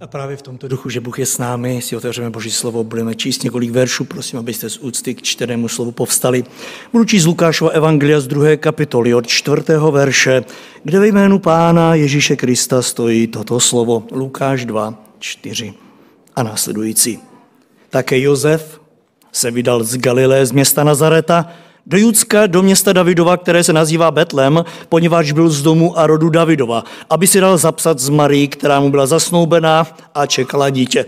A právě v tomto duchu, že Bůh je s námi, si otevřeme Boží slovo, budeme číst několik veršů, prosím, abyste z úcty k čtenému slovu povstali. Budu číst Lukášova evangelia z druhé kapitoly od čtvrtého verše, kde ve jménu Pána Ježíše Krista stojí toto slovo. Lukáš 2, 4 a následující. Také Josef se vydal z Galilé, z města Nazareta, do Judska, do města Davidova, které se nazývá Betlem, poněvadž byl z domu a rodu Davidova, aby si dal zapsat z Marii, která mu byla zasnoubená a čekala dítě.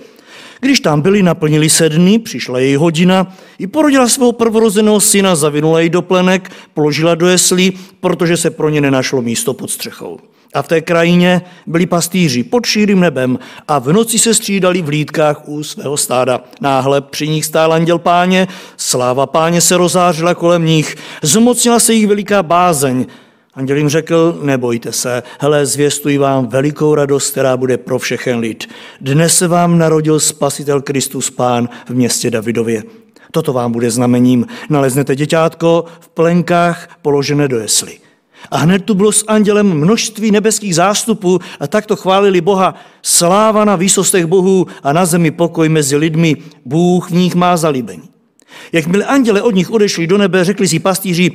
Když tam byli, naplnili se dny, přišla její hodina, i porodila svého prvorozeného syna, zavinula jej do plenek, položila do jeslí, protože se pro ně nenašlo místo pod střechou. A v té krajině byli pastýři pod šírým nebem a v noci se střídali v lídkách u svého stáda. Náhle při nich stál anděl páně, sláva páně se rozářila kolem nich, zmocnila se jich veliká bázeň. Anděl jim řekl, nebojte se, hele, zvěstuji vám velikou radost, která bude pro všechen lid. Dnes se vám narodil spasitel Kristus Pán v městě Davidově. Toto vám bude znamením. Naleznete děťátko v plenkách položené do jesli. A hned tu bylo s andělem množství nebeských zástupů a takto chválili Boha. Sláva na výsostech Bohu a na zemi pokoj mezi lidmi. Bůh v nich má zalíbení. Jakmile anděle od nich odešli do nebe, řekli si pastýři,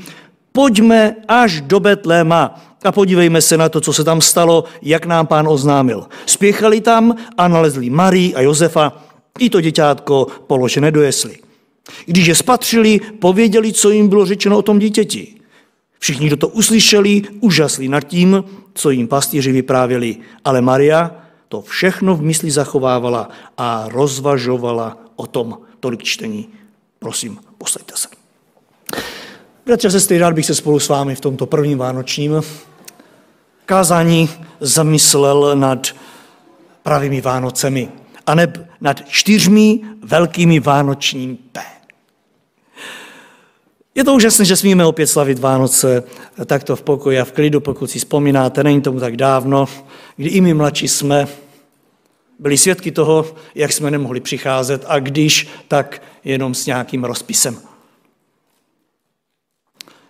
pojďme až do Betléma a podívejme se na to, co se tam stalo, jak nám pán oznámil. Spěchali tam a nalezli Marii a Josefa, i to děťátko položené do jesli. Když je spatřili, pověděli, co jim bylo řečeno o tom dítěti. Všichni, kdo to uslyšeli, úžasli nad tím, co jim pastýři vyprávěli. Ale Maria to všechno v mysli zachovávala a rozvažovala o tom. Tolik čtení. Prosím, posaďte se. Bratře, sestry, rád bych se spolu s vámi v tomto prvním vánočním kázání zamyslel nad pravými Vánocemi a nad čtyřmi velkými vánočním P. Je to úžasné, že smíme opět slavit Vánoce takto v pokoji a v klidu, pokud si vzpomínáte, není tomu tak dávno, kdy i my mladší jsme byli svědky toho, jak jsme nemohli přicházet a když, tak jenom s nějakým rozpisem.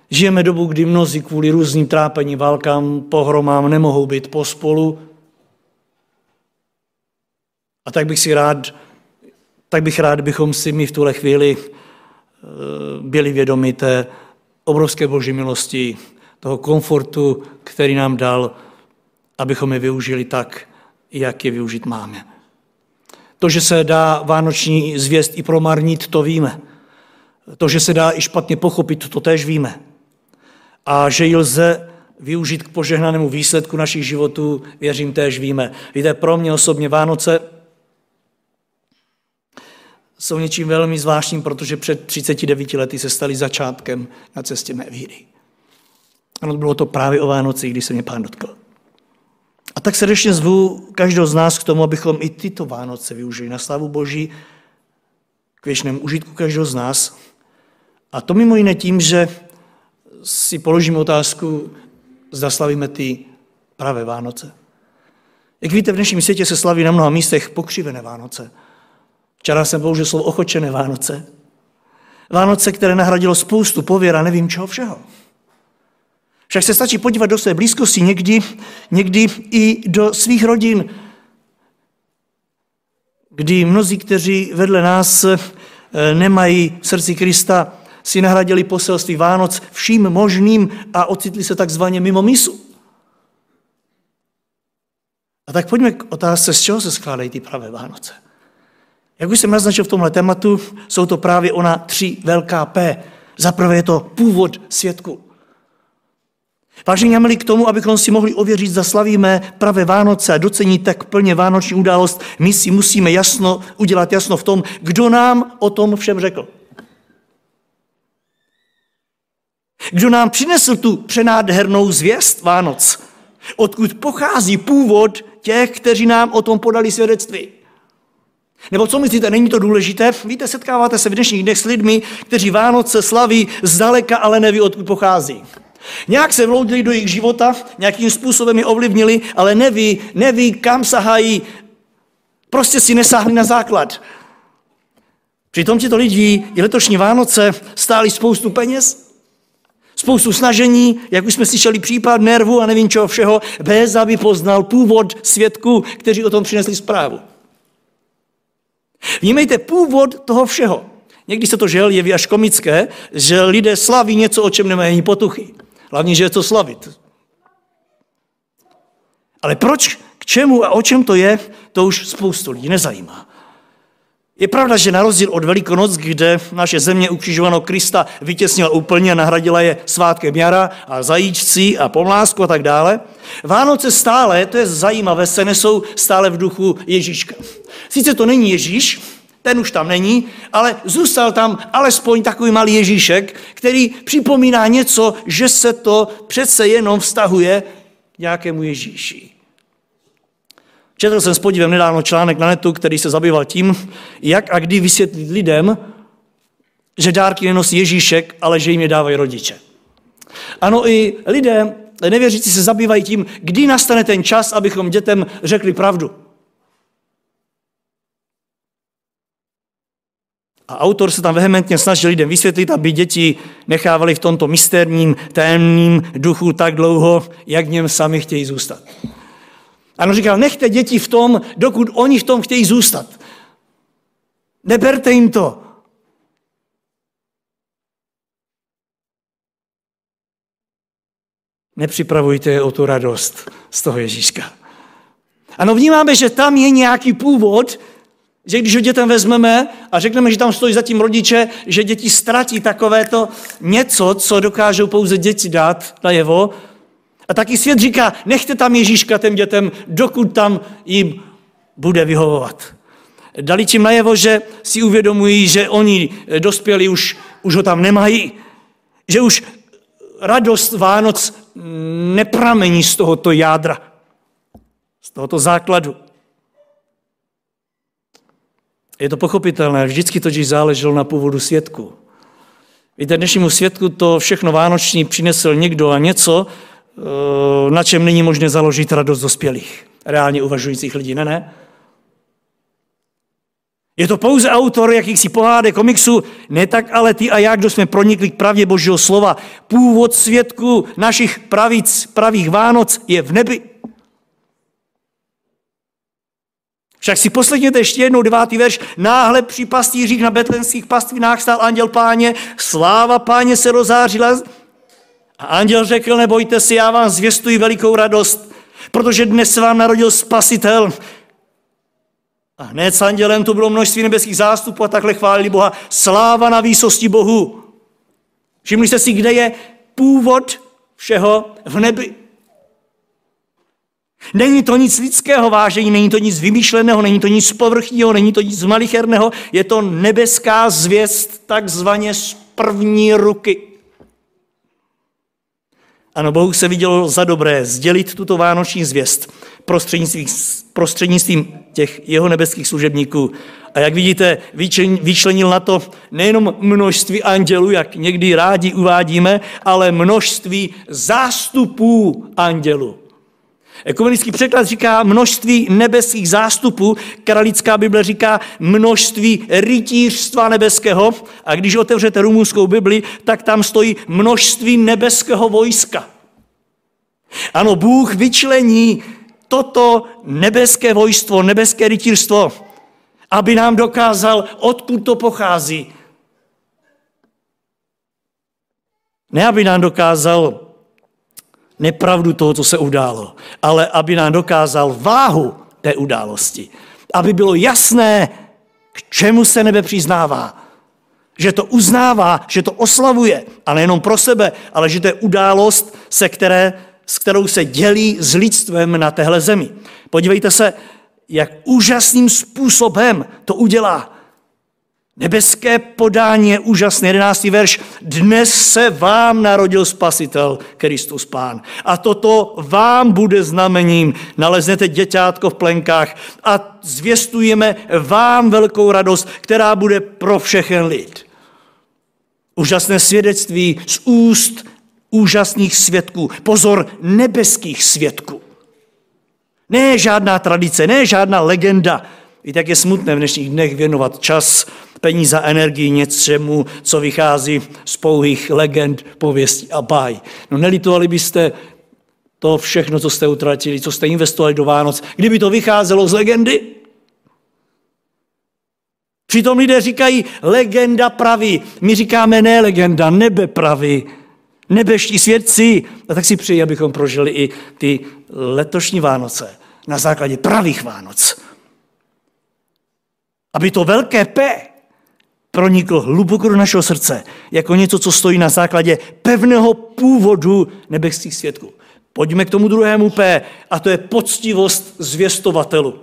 Žijeme dobu, kdy mnozí kvůli různým trápení, válkám, pohromám nemohou být pospolu. A tak bych si rád, tak bych rád, bychom si my v tuhle chvíli byli vědomi té obrovské boží milosti, toho komfortu, který nám dal, abychom je využili tak, jak je využít máme. To, že se dá vánoční zvěst i promarnit, to víme. To, že se dá i špatně pochopit, to tež víme. A že ji lze využít k požehnanému výsledku našich životů, věřím, též víme. Víte, pro mě osobně Vánoce jsou něčím velmi zvláštním, protože před 39 lety se stali začátkem na cestě mé víry. Ano, bylo to právě o Vánoci, když se mě pán dotkl. A tak srdečně zvu každého z nás k tomu, abychom i tyto Vánoce využili na slavu Boží, k věčnému užitku každého z nás. A to mimo jiné tím, že si položíme otázku, zda slavíme ty pravé Vánoce. Jak víte, v dnešním světě se slaví na mnoha místech pokřivené Vánoce – Včera jsem použil slovo ochočené Vánoce. Vánoce, které nahradilo spoustu pověra, nevím čeho všeho. Však se stačí podívat do své blízkosti, někdy, někdy i do svých rodin, kdy mnozí, kteří vedle nás eh, nemají v srdci Krista, si nahradili poselství Vánoc vším možným a ocitli se takzvaně mimo misu. A tak pojďme k otázce, z čeho se skládají ty pravé Vánoce. Jak už jsem naznačil v tomhle tématu, jsou to právě ona tři velká P. Za prvé je to původ světku. Vážení měli k tomu, abychom si mohli ověřit, zda slavíme pravé Vánoce a docenit tak plně vánoční událost, my si musíme jasno udělat jasno v tom, kdo nám o tom všem řekl. Kdo nám přinesl tu přenádhernou zvěst Vánoc? Odkud pochází původ těch, kteří nám o tom podali svědectví? Nebo co myslíte, není to důležité? Víte, setkáváte se v dnešních dnech s lidmi, kteří Vánoce slaví zdaleka, ale neví, odkud pochází. Nějak se vloudili do jejich života, nějakým způsobem je ovlivnili, ale neví, neví, kam sahají. Prostě si nesáhli na základ. Přitom tito lidi i letošní Vánoce stáli spoustu peněz, spoustu snažení, jak už jsme slyšeli, případ nervu a nevím čeho všeho, bez aby poznal původ svědků, kteří o tom přinesli zprávu. Vnímejte původ toho všeho. Někdy se to žel jeví až komické, že lidé slaví něco, o čem nemají potuchy. Hlavně, že je to slavit. Ale proč, k čemu a o čem to je, to už spoustu lidí nezajímá. Je pravda, že na rozdíl od Velikonoc, kde naše země ukřižovanou Krista vytěsnila úplně a nahradila je svátkem jara a zajíčcí a pomlásku a tak dále, Vánoce stále, to je zajímavé, se nesou stále v duchu Ježíška. Sice to není Ježíš, ten už tam není, ale zůstal tam alespoň takový malý Ježíšek, který připomíná něco, že se to přece jenom vztahuje nějakému Ježíši. Četl jsem s podívem nedávno článek na netu, který se zabýval tím, jak a kdy vysvětlit lidem, že dárky nenosí Ježíšek, ale že jim je dávají rodiče. Ano, i lidé, nevěřící se zabývají tím, kdy nastane ten čas, abychom dětem řekli pravdu. A autor se tam vehementně snažil lidem vysvětlit, aby děti nechávali v tomto mystérním, tajemným duchu tak dlouho, jak v něm sami chtějí zůstat. Ano, říkal, nechte děti v tom, dokud oni v tom chtějí zůstat. Neberte jim to. Nepřipravujte je o tu radost z toho Ježíška. Ano, vnímáme, že tam je nějaký původ, že když ho dětem vezmeme a řekneme, že tam stojí zatím rodiče, že děti ztratí takovéto něco, co dokážou pouze děti dát najevo, a taky svět říká, nechte tam Ježíška těm dětem, dokud tam jim bude vyhovovat. Dali tím najevo, že si uvědomují, že oni dospěli už, už ho tam nemají, že už radost Vánoc nepramení z tohoto jádra, z tohoto základu. Je to pochopitelné, vždycky totiž záleželo na původu světku. Víte, dnešnímu světku to všechno vánoční přinesl někdo a něco, Eh, na čem není možné založit radost dospělých, reálně uvažujících lidí. Ne, ne. Je to pouze autor jakýchsi pohádek, komiksu, ne tak ale ty a já, kdo jsme pronikli k pravdě Božího slova. Původ světku našich pravic, pravých Vánoc je v nebi. Však si poslechněte ještě jednou devátý verš. Náhle při pastýřích na betlenských pastvinách stál anděl páně, sláva páně se rozářila a anděl řekl, nebojte si, já vám zvěstuji velikou radost, protože dnes se vám narodil spasitel. A hned s andělem tu bylo množství nebeských zástupů a takhle chválili Boha. Sláva na výsosti Bohu. Všimli jste si, kde je původ všeho v nebi. Není to nic lidského vážení, není to nic vymýšleného, není to nic povrchního, není to nic malicherného, je to nebeská zvěst takzvaně z první ruky. Ano, Bohu se vidělo za dobré sdělit tuto vánoční zvěst prostřednictvím, prostřednictvím těch jeho nebeských služebníků. A jak vidíte, vyčlenil na to nejenom množství andělů, jak někdy rádi uvádíme, ale množství zástupů andělů. Ekumenický překlad říká množství nebeských zástupů, kralická Bible říká množství rytířstva nebeského a když otevřete rumunskou Bibli, tak tam stojí množství nebeského vojska. Ano, Bůh vyčlení toto nebeské vojstvo, nebeské rytířstvo, aby nám dokázal, odkud to pochází. Ne, aby nám dokázal nepravdu toho, co se událo, ale aby nám dokázal váhu té události. Aby bylo jasné, k čemu se nebe přiznává. Že to uznává, že to oslavuje, ale nejenom pro sebe, ale že to je událost, se které, s kterou se dělí s lidstvem na téhle zemi. Podívejte se, jak úžasným způsobem to udělá. Nebeské podání je úžasné. 11. verš. Dnes se vám narodil spasitel, Kristus Pán. A toto vám bude znamením. Naleznete děťátko v plenkách a zvěstujeme vám velkou radost, která bude pro všechen lid. Úžasné svědectví z úst úžasných svědků. Pozor, nebeských svědků. Ne žádná tradice, ne žádná legenda. Víte, jak je smutné v dnešních dnech věnovat čas peníze a energii něčemu, co vychází z pouhých legend, pověstí a báj. No nelitovali byste to všechno, co jste utratili, co jste investovali do Vánoc, kdyby to vycházelo z legendy? Přitom lidé říkají legenda praví. My říkáme ne legenda, nebe praví. Nebeští svědci. A tak si přeji, abychom prožili i ty letošní Vánoce na základě pravých Vánoc. Aby to velké P proniklo hluboko do našeho srdce, jako něco, co stojí na základě pevného původu nebeských svědků. Pojďme k tomu druhému P, a to je poctivost zvěstovatelů.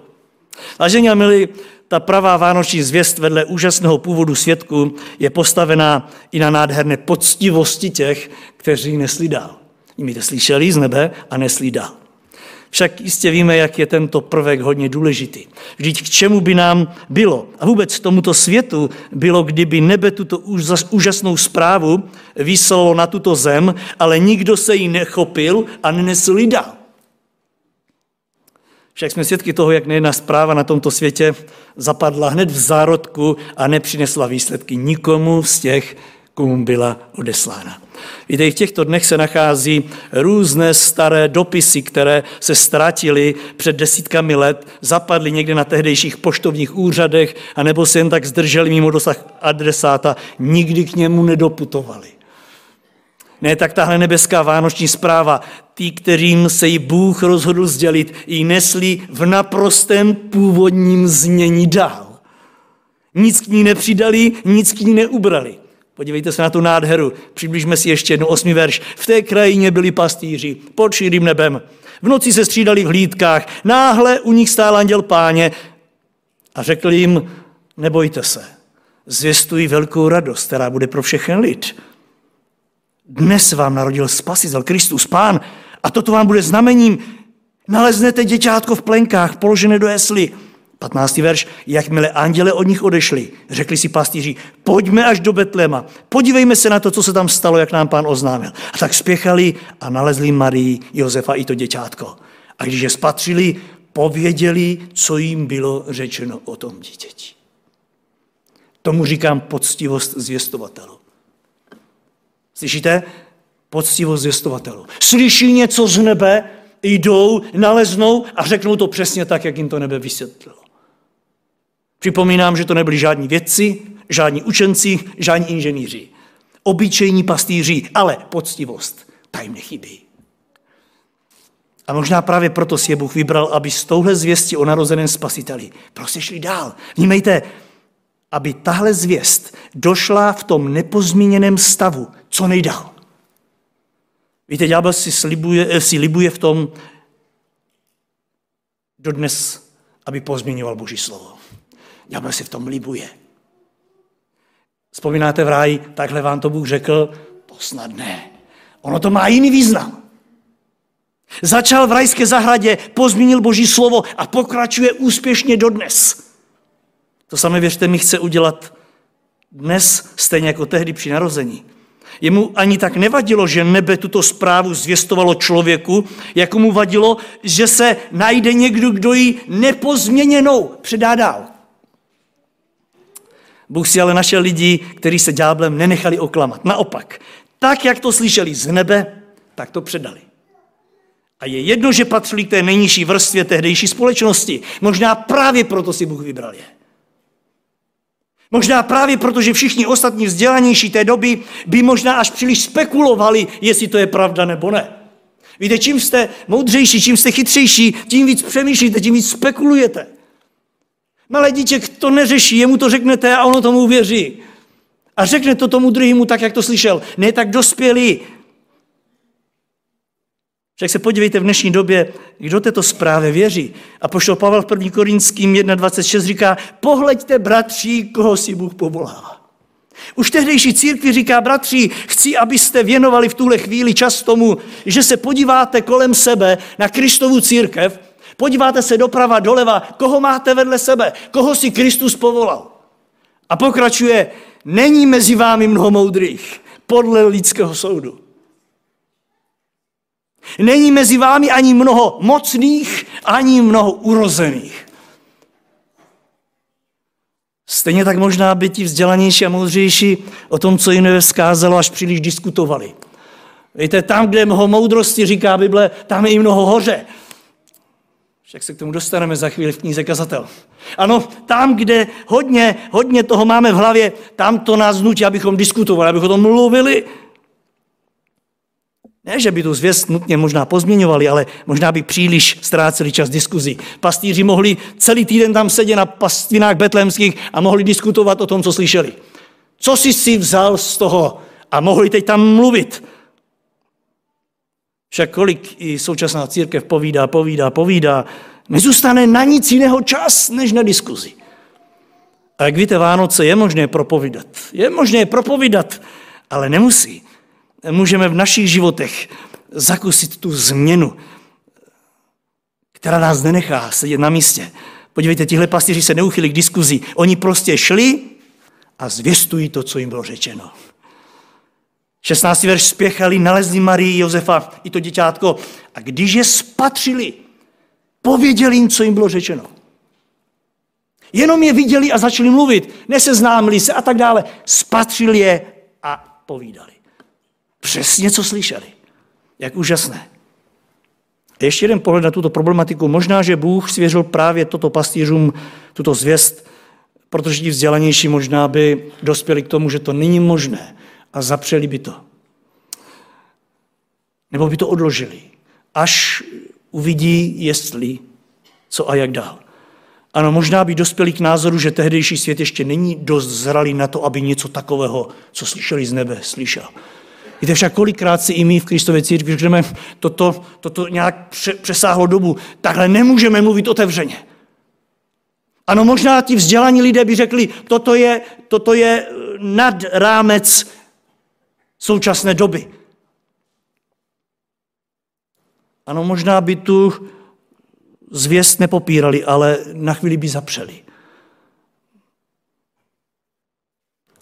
Vážení a milí, ta pravá vánoční zvěst vedle úžasného původu svědků je postavená i na nádherné poctivosti těch, kteří nesli dál. Jimi slyšeli z nebe a nesli dál. Však jistě víme, jak je tento prvek hodně důležitý. Vždyť k čemu by nám bylo a vůbec tomuto světu bylo, kdyby nebe tuto úžasnou zprávu vyslalo na tuto zem, ale nikdo se jí nechopil a nenesl dál. Však jsme svědky toho, jak nejedna zpráva na tomto světě zapadla hned v zárodku a nepřinesla výsledky nikomu z těch, komu byla odeslána. Víte, v těchto dnech se nachází různé staré dopisy, které se ztratily před desítkami let, zapadly někde na tehdejších poštovních úřadech, anebo se jen tak zdrželi mimo dosah adresáta, nikdy k němu nedoputovali. Ne, tak tahle nebeská vánoční zpráva, ty, kterým se jí Bůh rozhodl sdělit, ji nesli v naprostém původním znění dál. Nic k ní nepřidali, nic k ní neubrali. Podívejte se na tu nádheru. Přibližme si ještě jednou osmi verš. V té krajině byli pastýři pod širým nebem. V noci se střídali v hlídkách. Náhle u nich stál anděl páně a řekl jim, nebojte se, zvěstují velkou radost, která bude pro všechen lid. Dnes vám narodil spasitel Kristus, pán, a toto vám bude znamením. Naleznete děťátko v plenkách, položené do jesly. 15. verš, jakmile anděle od nich odešli, řekli si pastýři, pojďme až do Betlema, podívejme se na to, co se tam stalo, jak nám pán oznámil. A tak spěchali a nalezli Marii, Josefa i to děťátko. A když je spatřili, pověděli, co jim bylo řečeno o tom dítěti. Tomu říkám poctivost zvěstovatelů. Slyšíte? Poctivost zvěstovatelů. Slyší něco z nebe, jdou, naleznou a řeknou to přesně tak, jak jim to nebe vysvětlilo. Připomínám, že to nebyli žádní vědci, žádní učenci, žádní inženýři. Obyčejní pastýři, ale poctivost, ta jim nechybí. A možná právě proto si je Bůh vybral, aby z touhle zvěsti o narozeném spasiteli prostě šli dál. Vnímejte, aby tahle zvěst došla v tom nepozmíněném stavu co nejdál. Víte, ďábel si, slibuje, si libuje v tom dodnes, aby pozměňoval Boží slovo. Ďábel si v tom libuje. Vzpomínáte v ráji, takhle vám to Bůh řekl, to snad ne. Ono to má jiný význam. Začal v rajské zahradě, pozměnil Boží slovo a pokračuje úspěšně dodnes. To samé věřte mi chce udělat dnes, stejně jako tehdy při narození. Jemu ani tak nevadilo, že nebe tuto zprávu zvěstovalo člověku, jako mu vadilo, že se najde někdo, kdo ji nepozměněnou předá dál. Bůh si ale našel lidi, kteří se ďáblem nenechali oklamat. Naopak, tak, jak to slyšeli z nebe, tak to předali. A je jedno, že patřili k té nejnižší vrstvě tehdejší společnosti. Možná právě proto si Bůh vybral je. Možná právě proto, že všichni ostatní vzdělanější té doby by možná až příliš spekulovali, jestli to je pravda nebo ne. Víte, čím jste moudřejší, čím jste chytřejší, tím víc přemýšlíte, tím víc spekulujete. Malé dítě to neřeší, jemu to řeknete a ono tomu uvěří. A řekne to tomu druhému tak, jak to slyšel. Ne tak dospělý. Však se podívejte v dnešní době, kdo této zprávě věří. A pošel Pavel v 1. Korinským 1.26 říká, pohleďte, bratři, koho si Bůh povolává. Už tehdejší církvi říká, bratři, chci, abyste věnovali v tuhle chvíli čas tomu, že se podíváte kolem sebe na Kristovu církev Podíváte se doprava, doleva, koho máte vedle sebe, koho si Kristus povolal. A pokračuje, není mezi vámi mnoho moudrých, podle lidského soudu. Není mezi vámi ani mnoho mocných, ani mnoho urozených. Stejně tak možná by ti vzdělanější a moudřejší o tom, co jiné vzkázalo, až příliš diskutovali. Víte, tam, kde mnoho moudrosti, říká Bible, tam je i mnoho hoře. Však se k tomu dostaneme za chvíli v knize Kazatel. Ano, tam, kde hodně, hodně toho máme v hlavě, tam to nás nutí, abychom diskutovali, abychom o tom mluvili. Ne, že by tu zvěst nutně možná pozměňovali, ale možná by příliš ztráceli čas diskuzí. Pastýři mohli celý týden tam sedět na pastvinách betlémských a mohli diskutovat o tom, co slyšeli. Co jsi si vzal z toho? A mohli teď tam mluvit. Však kolik i současná církev povídá, povídá, povídá, nezůstane na nic jiného čas, než na diskuzi. A jak víte, Vánoce je možné propovídat. Je možné propovídat, ale nemusí. Můžeme v našich životech zakusit tu změnu, která nás nenechá sedět na místě. Podívejte, tihle pastýři se neuchyli k diskuzi. Oni prostě šli a zvěstují to, co jim bylo řečeno. 16. verš spěchali, nalezli Marii, Josefa i to děťátko a když je spatřili, pověděli jim, co jim bylo řečeno. Jenom je viděli a začali mluvit, neseznámili se a tak dále. Spatřili je a povídali. Přesně, co slyšeli. Jak úžasné. Ještě jeden pohled na tuto problematiku. Možná, že Bůh svěřil právě toto pastýřům, tuto zvěst, protože ti vzdělanější možná by dospěli k tomu, že to není možné a zapřeli by to. Nebo by to odložili, až uvidí, jestli, co a jak dál. Ano, možná by dospěli k názoru, že tehdejší svět ještě není dost zralý na to, aby něco takového, co slyšeli z nebe, slyšel. Víte však, kolikrát si i my v Kristově církvi řekneme, toto, toto nějak přesáhlo dobu, takhle nemůžeme mluvit otevřeně. Ano, možná ti vzdělaní lidé by řekli, toto je, toto je nad rámec současné doby. Ano, možná by tu zvěst nepopírali, ale na chvíli by zapřeli.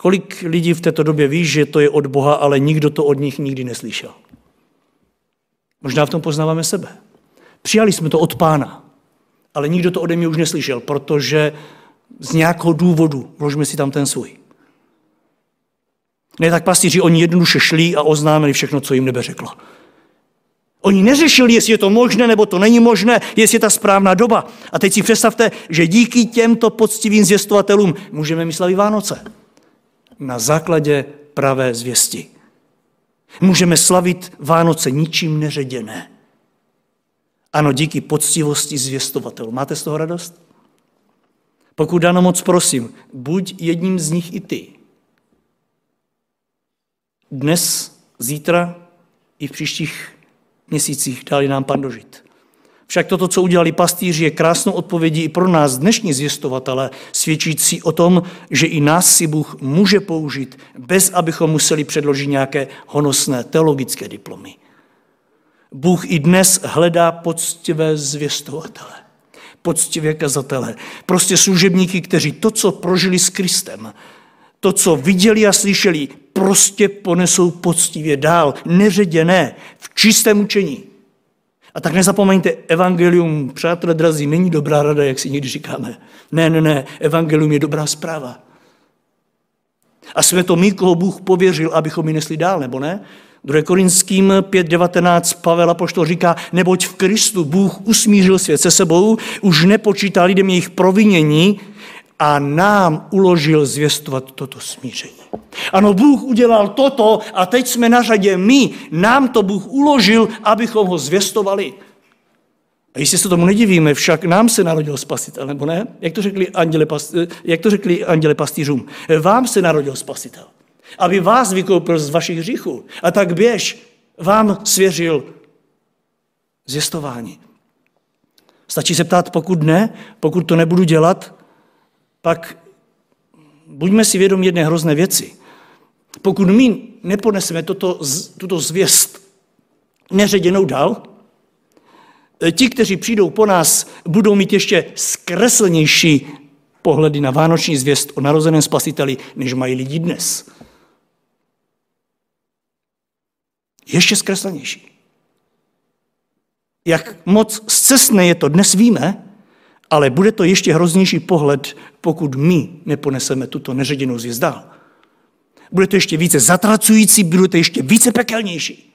Kolik lidí v této době ví, že to je od Boha, ale nikdo to od nich nikdy neslyšel. Možná v tom poznáváme sebe. Přijali jsme to od pána, ale nikdo to ode mě už neslyšel, protože z nějakého důvodu, vložme si tam ten svůj. Ne tak pastýři, oni jednoduše šli a oznámili všechno, co jim nebe řeklo. Oni neřešili, jestli je to možné nebo to není možné, jestli je ta správná doba. A teď si představte, že díky těmto poctivým zvěstovatelům můžeme myslet Vánoce. Na základě pravé zvěsti. Můžeme slavit Vánoce ničím neředěné. Ano, díky poctivosti zvěstovatelů. Máte z toho radost? Pokud dano moc prosím, buď jedním z nich i ty. Dnes, zítra i v příštích měsících dali nám pan dožit. Však toto, co udělali pastýři, je krásnou odpovědí i pro nás dnešní zvěstovatele, svědčící o tom, že i nás si Bůh může použít, bez abychom museli předložit nějaké honosné teologické diplomy. Bůh i dnes hledá poctivé zvěstovatele, poctivé kazatele, prostě služebníky, kteří to, co prožili s Kristem, to, co viděli a slyšeli, prostě ponesou poctivě dál, neředěné, v čistém učení. A tak nezapomeňte, evangelium, přátelé drazí, není dobrá rada, jak si někdy říkáme. Ne, ne, ne, evangelium je dobrá zpráva. A jsme to my, koho Bůh pověřil, abychom ji nesli dál, nebo ne? 2. Korinským 5.19 Pavel Apoštol říká, neboť v Kristu Bůh usmířil svět se sebou, už nepočítá lidem jejich provinění, a nám uložil zvěstovat toto smíření. Ano, Bůh udělal toto a teď jsme na řadě my. Nám to Bůh uložil, abychom ho zvěstovali. A jestli se tomu nedivíme, však nám se narodil spasitel, nebo ne? Jak to řekli anděle, jak to řekli anděle pastýřům? Vám se narodil spasitel, aby vás vykoupil z vašich hříchů. A tak běž, vám svěřil zvěstování. Stačí se ptát, pokud ne, pokud to nebudu dělat, pak buďme si vědomi jedné hrozné věci. Pokud my neponeseme toto, tuto zvěst neředěnou dál, ti, kteří přijdou po nás, budou mít ještě zkreslenější pohledy na vánoční zvěst o narozeném spasiteli, než mají lidi dnes. Ještě zkreslenější. Jak moc zcestné je to dnes víme, ale bude to ještě hroznější pohled, pokud my neponeseme tuto neředěnou zvěst. Bude to ještě více zatracující, bude to ještě více pekelnější.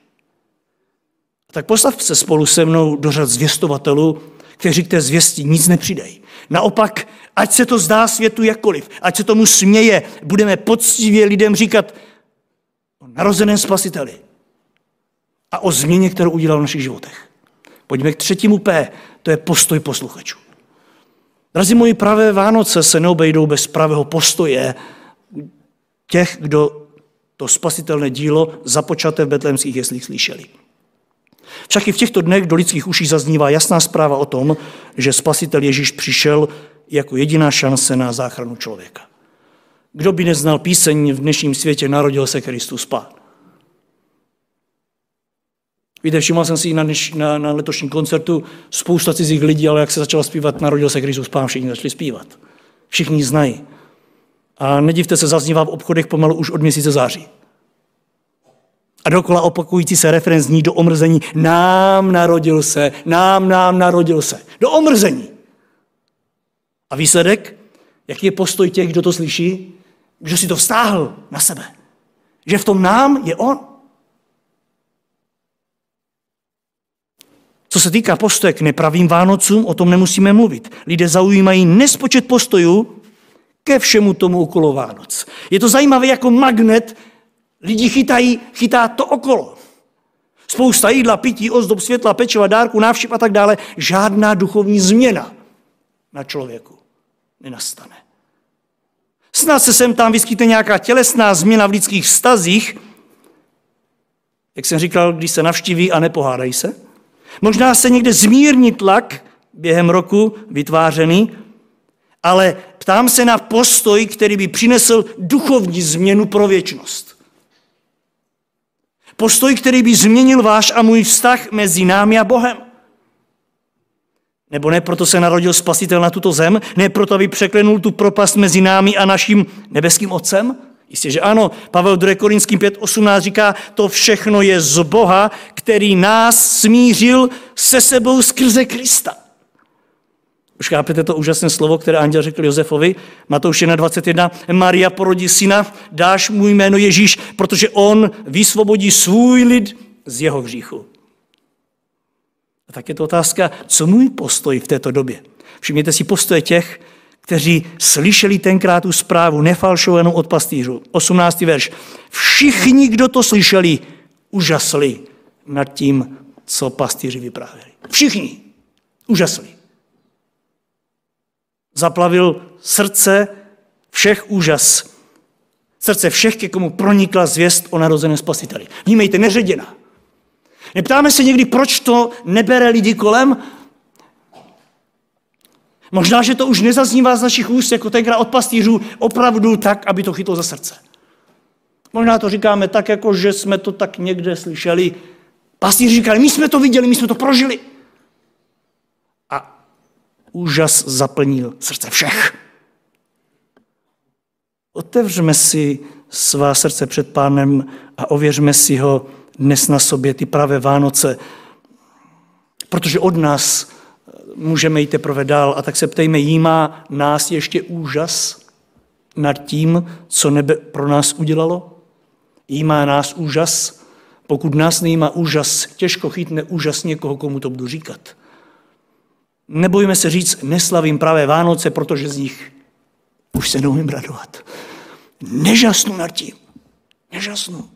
Tak postav se spolu se mnou do řad zvěstovatelů, kteří k té zvěsti nic nepřidají. Naopak, ať se to zdá světu jakkoliv, ať se tomu směje, budeme poctivě lidem říkat o narozeném spasiteli a o změně, kterou udělal v našich životech. Pojďme k třetímu P, to je postoj posluchačů. Drazí moji, pravé Vánoce se neobejdou bez pravého postoje těch, kdo to spasitelné dílo započaté v betlémských jeslích slyšeli. Však i v těchto dnech do lidských uší zaznívá jasná zpráva o tom, že spasitel Ježíš přišel jako jediná šance na záchranu člověka. Kdo by neznal píseň v dnešním světě Narodil se Kristus Pán? Víte, všiml jsem si na, dneš, na, na letošním koncertu spousta cizích lidí, ale jak se začala zpívat Narodil se Kristus Pán, všichni začali zpívat. Všichni znají. A nedivte se, zaznívá v obchodech pomalu už od měsíce září. A dokola opakující se referen zní do omrzení. Nám narodil se, nám, nám narodil se. Do omrzení. A výsledek? Jaký je postoj těch, kdo to slyší? Kdo si to vztáhl na sebe. Že v tom nám je on. Co se týká postoje k nepravým Vánocům, o tom nemusíme mluvit. Lidé zaujímají nespočet postojů ke všemu tomu okolo Vánoc. Je to zajímavé jako magnet, lidi chytají, chytá to okolo. Spousta jídla, pití, ozdob, světla, pečiva, dárku, návštěv a tak dále. Žádná duchovní změna na člověku nenastane. Snad se sem tam vyskytne nějaká tělesná změna v lidských vztazích, jak jsem říkal, když se navštíví a nepohádají se. Možná se někde zmírní tlak během roku vytvářený, ale ptám se na postoj, který by přinesl duchovní změnu pro věčnost. Postoj, který by změnil váš a můj vztah mezi námi a Bohem. Nebo ne proto se narodil spasitel na tuto zem, ne proto, aby překlenul tu propast mezi námi a naším nebeským otcem? Jistě, že ano. Pavel 2. Korinským 5.18 říká, to všechno je z Boha, který nás smířil se sebou skrze Krista. Už chápete to úžasné slovo, které anděl řekl Josefovi? Matouš 21. Maria porodí syna, dáš mu jméno Ježíš, protože on vysvobodí svůj lid z jeho hříchu. A tak je to otázka, co můj postoj v této době? Všimněte si postoje těch, kteří slyšeli tenkrát tu zprávu nefalšovanou od pastýřů. 18. verš. Všichni, kdo to slyšeli, užasli nad tím, co pastýři vyprávěli. Všichni užasli. Zaplavil srdce všech úžas. Srdce všech, ke komu pronikla zvěst o narozeném spasiteli. Vnímejte, neředěna. Neptáme se někdy, proč to nebere lidi kolem? Možná, že to už nezaznívá z našich úst jako tenkrát od pastýřů opravdu tak, aby to chytlo za srdce. Možná to říkáme tak, jako že jsme to tak někde slyšeli. Pastýři říkali, my jsme to viděli, my jsme to prožili. A úžas zaplnil srdce všech. Otevřeme si svá srdce před pánem a ověřme si ho dnes na sobě, ty pravé Vánoce, protože od nás můžeme jít teprve dál. A tak se ptejme, jí má nás ještě úžas nad tím, co nebe pro nás udělalo? Jí má nás úžas? Pokud nás nejímá úžas, těžko chytne úžas někoho, komu to budu říkat. Nebojme se říct, neslavím pravé Vánoce, protože z nich už se neumím radovat. Nežasnu nad tím. Nežasnu.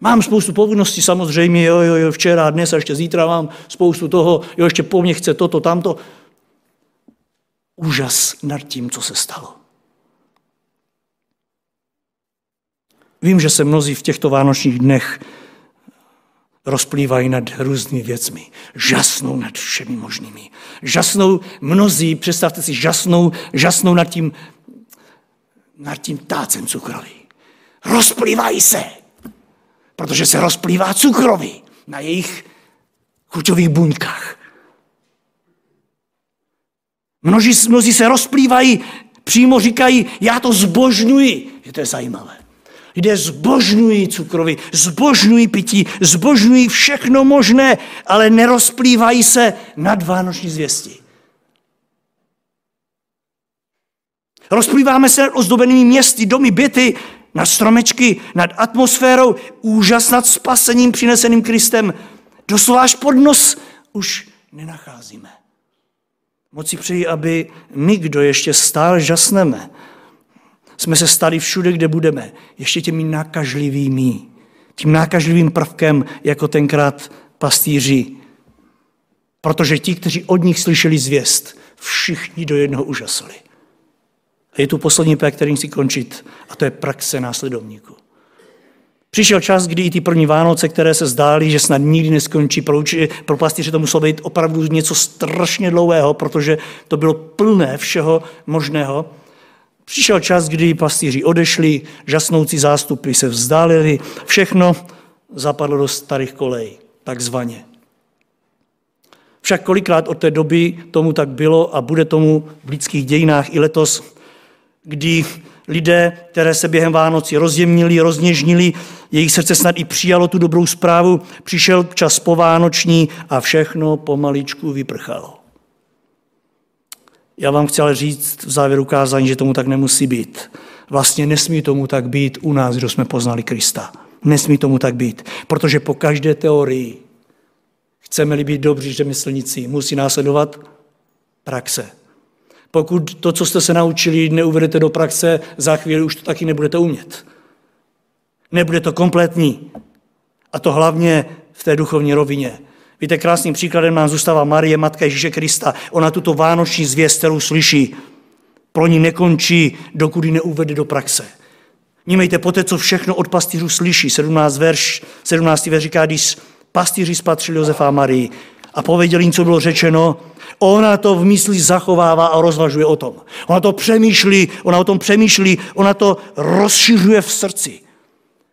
Mám spoustu povinností samozřejmě, jo, jo, jo, včera, dnes a ještě zítra mám spoustu toho, jo, ještě po mně chce toto, tamto. Úžas nad tím, co se stalo. Vím, že se mnozí v těchto vánočních dnech rozplývají nad různými věcmi. Žasnou nad všemi možnými. Žasnou mnozí, představte si, žasnou, žasnou nad tím, nad tím tácem cukroví. Rozplývají se protože se rozplývá cukroví na jejich chuťových buňkách. Množí, mnozí se rozplývají, přímo říkají, já to zbožňuji. Je to je zajímavé. Lidé zbožňují cukroví, zbožňují pití, zbožňují všechno možné, ale nerozplývají se nad vánoční zvěstí. Rozplýváme se nad ozdobenými městy, domy, byty, nad stromečky, nad atmosférou, úžas nad spasením přineseným Kristem. Doslova až pod nos už nenacházíme. Moc si přeji, aby my, kdo ještě stále žasneme, jsme se stali všude, kde budeme, ještě těmi nákažlivými, tím nákažlivým prvkem, jako tenkrát pastýři. Protože ti, kteří od nich slyšeli zvěst, všichni do jednoho užasli. A je tu poslední pek, kterým si končit, a to je praxe následovníků. Přišel čas, kdy i ty první Vánoce, které se zdály, že snad nikdy neskončí, pro, pro pastýře to muselo být opravdu něco strašně dlouhého, protože to bylo plné všeho možného. Přišel čas, kdy pastýři odešli, žasnoucí zástupy se vzdálili, všechno zapadlo do starých kolejí, takzvaně. Však kolikrát od té doby tomu tak bylo a bude tomu v lidských dějinách i letos, kdy lidé, které se během Vánoci rozjemnili, rozněžnili, jejich srdce snad i přijalo tu dobrou zprávu, přišel čas povánoční a všechno pomaličku vyprchalo. Já vám chci ale říct v závěru kázání, že tomu tak nemusí být. Vlastně nesmí tomu tak být u nás, kdo jsme poznali Krista. Nesmí tomu tak být, protože po každé teorii chceme-li být dobří řemeslníci, musí následovat praxe. Pokud to, co jste se naučili, neuvedete do praxe, za chvíli už to taky nebudete umět. Nebude to kompletní. A to hlavně v té duchovní rovině. Víte, krásným příkladem nám zůstává Marie, matka Ježíše Krista. Ona tuto vánoční zvěst, kterou slyší, pro ní nekončí, dokud ji neuvede do praxe. Nímejte, poté, co všechno od pastýřů slyší, 17. verš, 17. verš říká, když pastýři spatřili Josefa a Marii a pověděli jim, co bylo řečeno, ona to v mysli zachovává a rozvažuje o tom. Ona to přemýšlí, ona o tom přemýšlí, ona to rozšiřuje v srdci.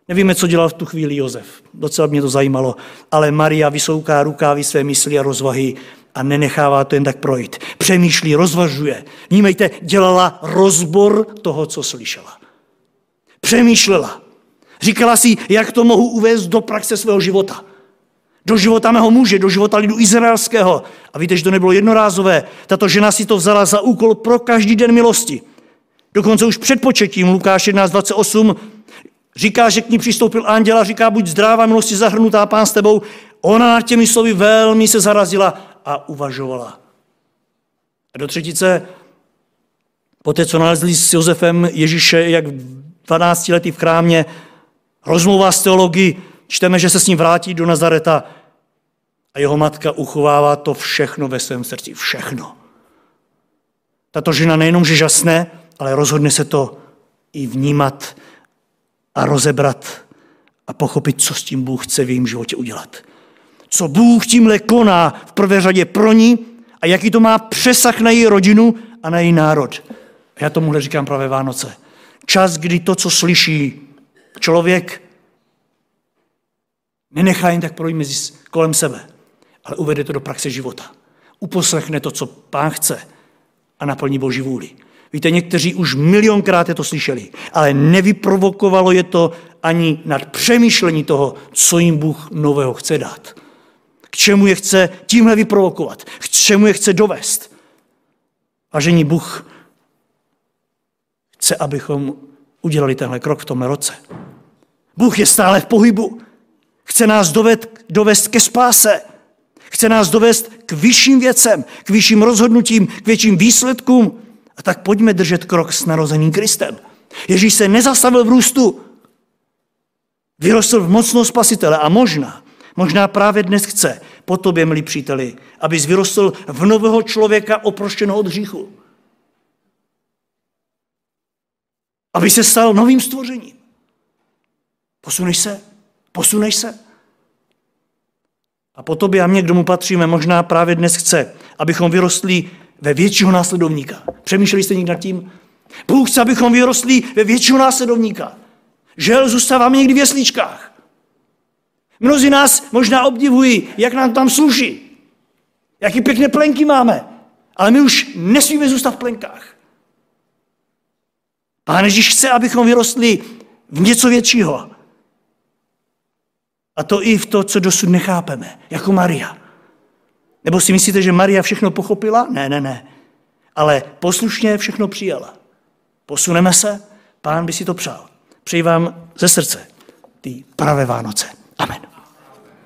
Nevíme, co dělal v tu chvíli Josef. Docela mě to zajímalo. Ale Maria vysouká rukávy své mysli a rozvahy a nenechává to jen tak projít. Přemýšlí, rozvažuje. Vnímejte, dělala rozbor toho, co slyšela. Přemýšlela. Říkala si, jak to mohu uvést do praxe svého života. Do života mého muže, do života lidu izraelského. A víte, že to nebylo jednorázové. Tato žena si to vzala za úkol pro každý den milosti. Dokonce už před početím Lukáš 11.28 Říká, že k ní přistoupil anděl a říká, buď zdravá, milosti zahrnutá, pán s tebou. Ona nad těmi slovy velmi se zarazila a uvažovala. A do třetice, poté, co nalezli s Josefem Ježíše, jak 12 letý v chrámě, rozmluva s teologií, čteme, že se s ním vrátí do Nazareta a jeho matka uchovává to všechno ve svém srdci. Všechno. Tato žena nejenom, že žasne, ale rozhodne se to i vnímat a rozebrat a pochopit, co s tím Bůh chce v jejím životě udělat. Co Bůh tímhle koná v prvé řadě pro ní a jaký to má přesah na její rodinu a na její národ. Já tomuhle říkám právě Vánoce. Čas, kdy to, co slyší člověk, nenechá jen tak projít mezi kolem sebe, ale uvede to do praxe života. Uposlechne to, co pán chce a naplní Boží vůli. Víte, někteří už milionkrát je to slyšeli, ale nevyprovokovalo je to ani nad přemýšlení toho, co jim Bůh nového chce dát. K čemu je chce tímhle vyprovokovat, k čemu je chce dovést. Vážení Bůh chce, abychom udělali tenhle krok v tom roce. Bůh je stále v pohybu. Chce nás dovést, dovést ke spáse. Chce nás dovést k vyšším věcem, k vyšším rozhodnutím, k větším výsledkům, a tak pojďme držet krok s narozeným Kristem. Ježíš se nezastavil v růstu, vyrostl v mocnost spasitele a možná, možná právě dnes chce po tobě, milí příteli, abys vyrostl v nového člověka oproštěného od hříchu. Aby se stal novým stvořením. Posuneš se? Posuneš se? A po tobě a mě, kdo mu patříme, možná právě dnes chce, abychom vyrostli ve většího následovníka. Přemýšleli jste někdy nad tím? Bůh chce, abychom vyrostli ve většího následovníka. Žel zůstáváme někdy v jeslíčkách. Mnozí nás možná obdivují, jak nám tam sluší. Jaký pěkné plenky máme. Ale my už nesmíme zůstat v plenkách. Pán Ježíš chce, abychom vyrostli v něco většího. A to i v to, co dosud nechápeme, jako Maria. Nebo si myslíte, že Maria všechno pochopila? Ne, ne, ne. Ale poslušně všechno přijala. Posuneme se, pán by si to přál. Přeji vám ze srdce ty pravé Vánoce. Amen.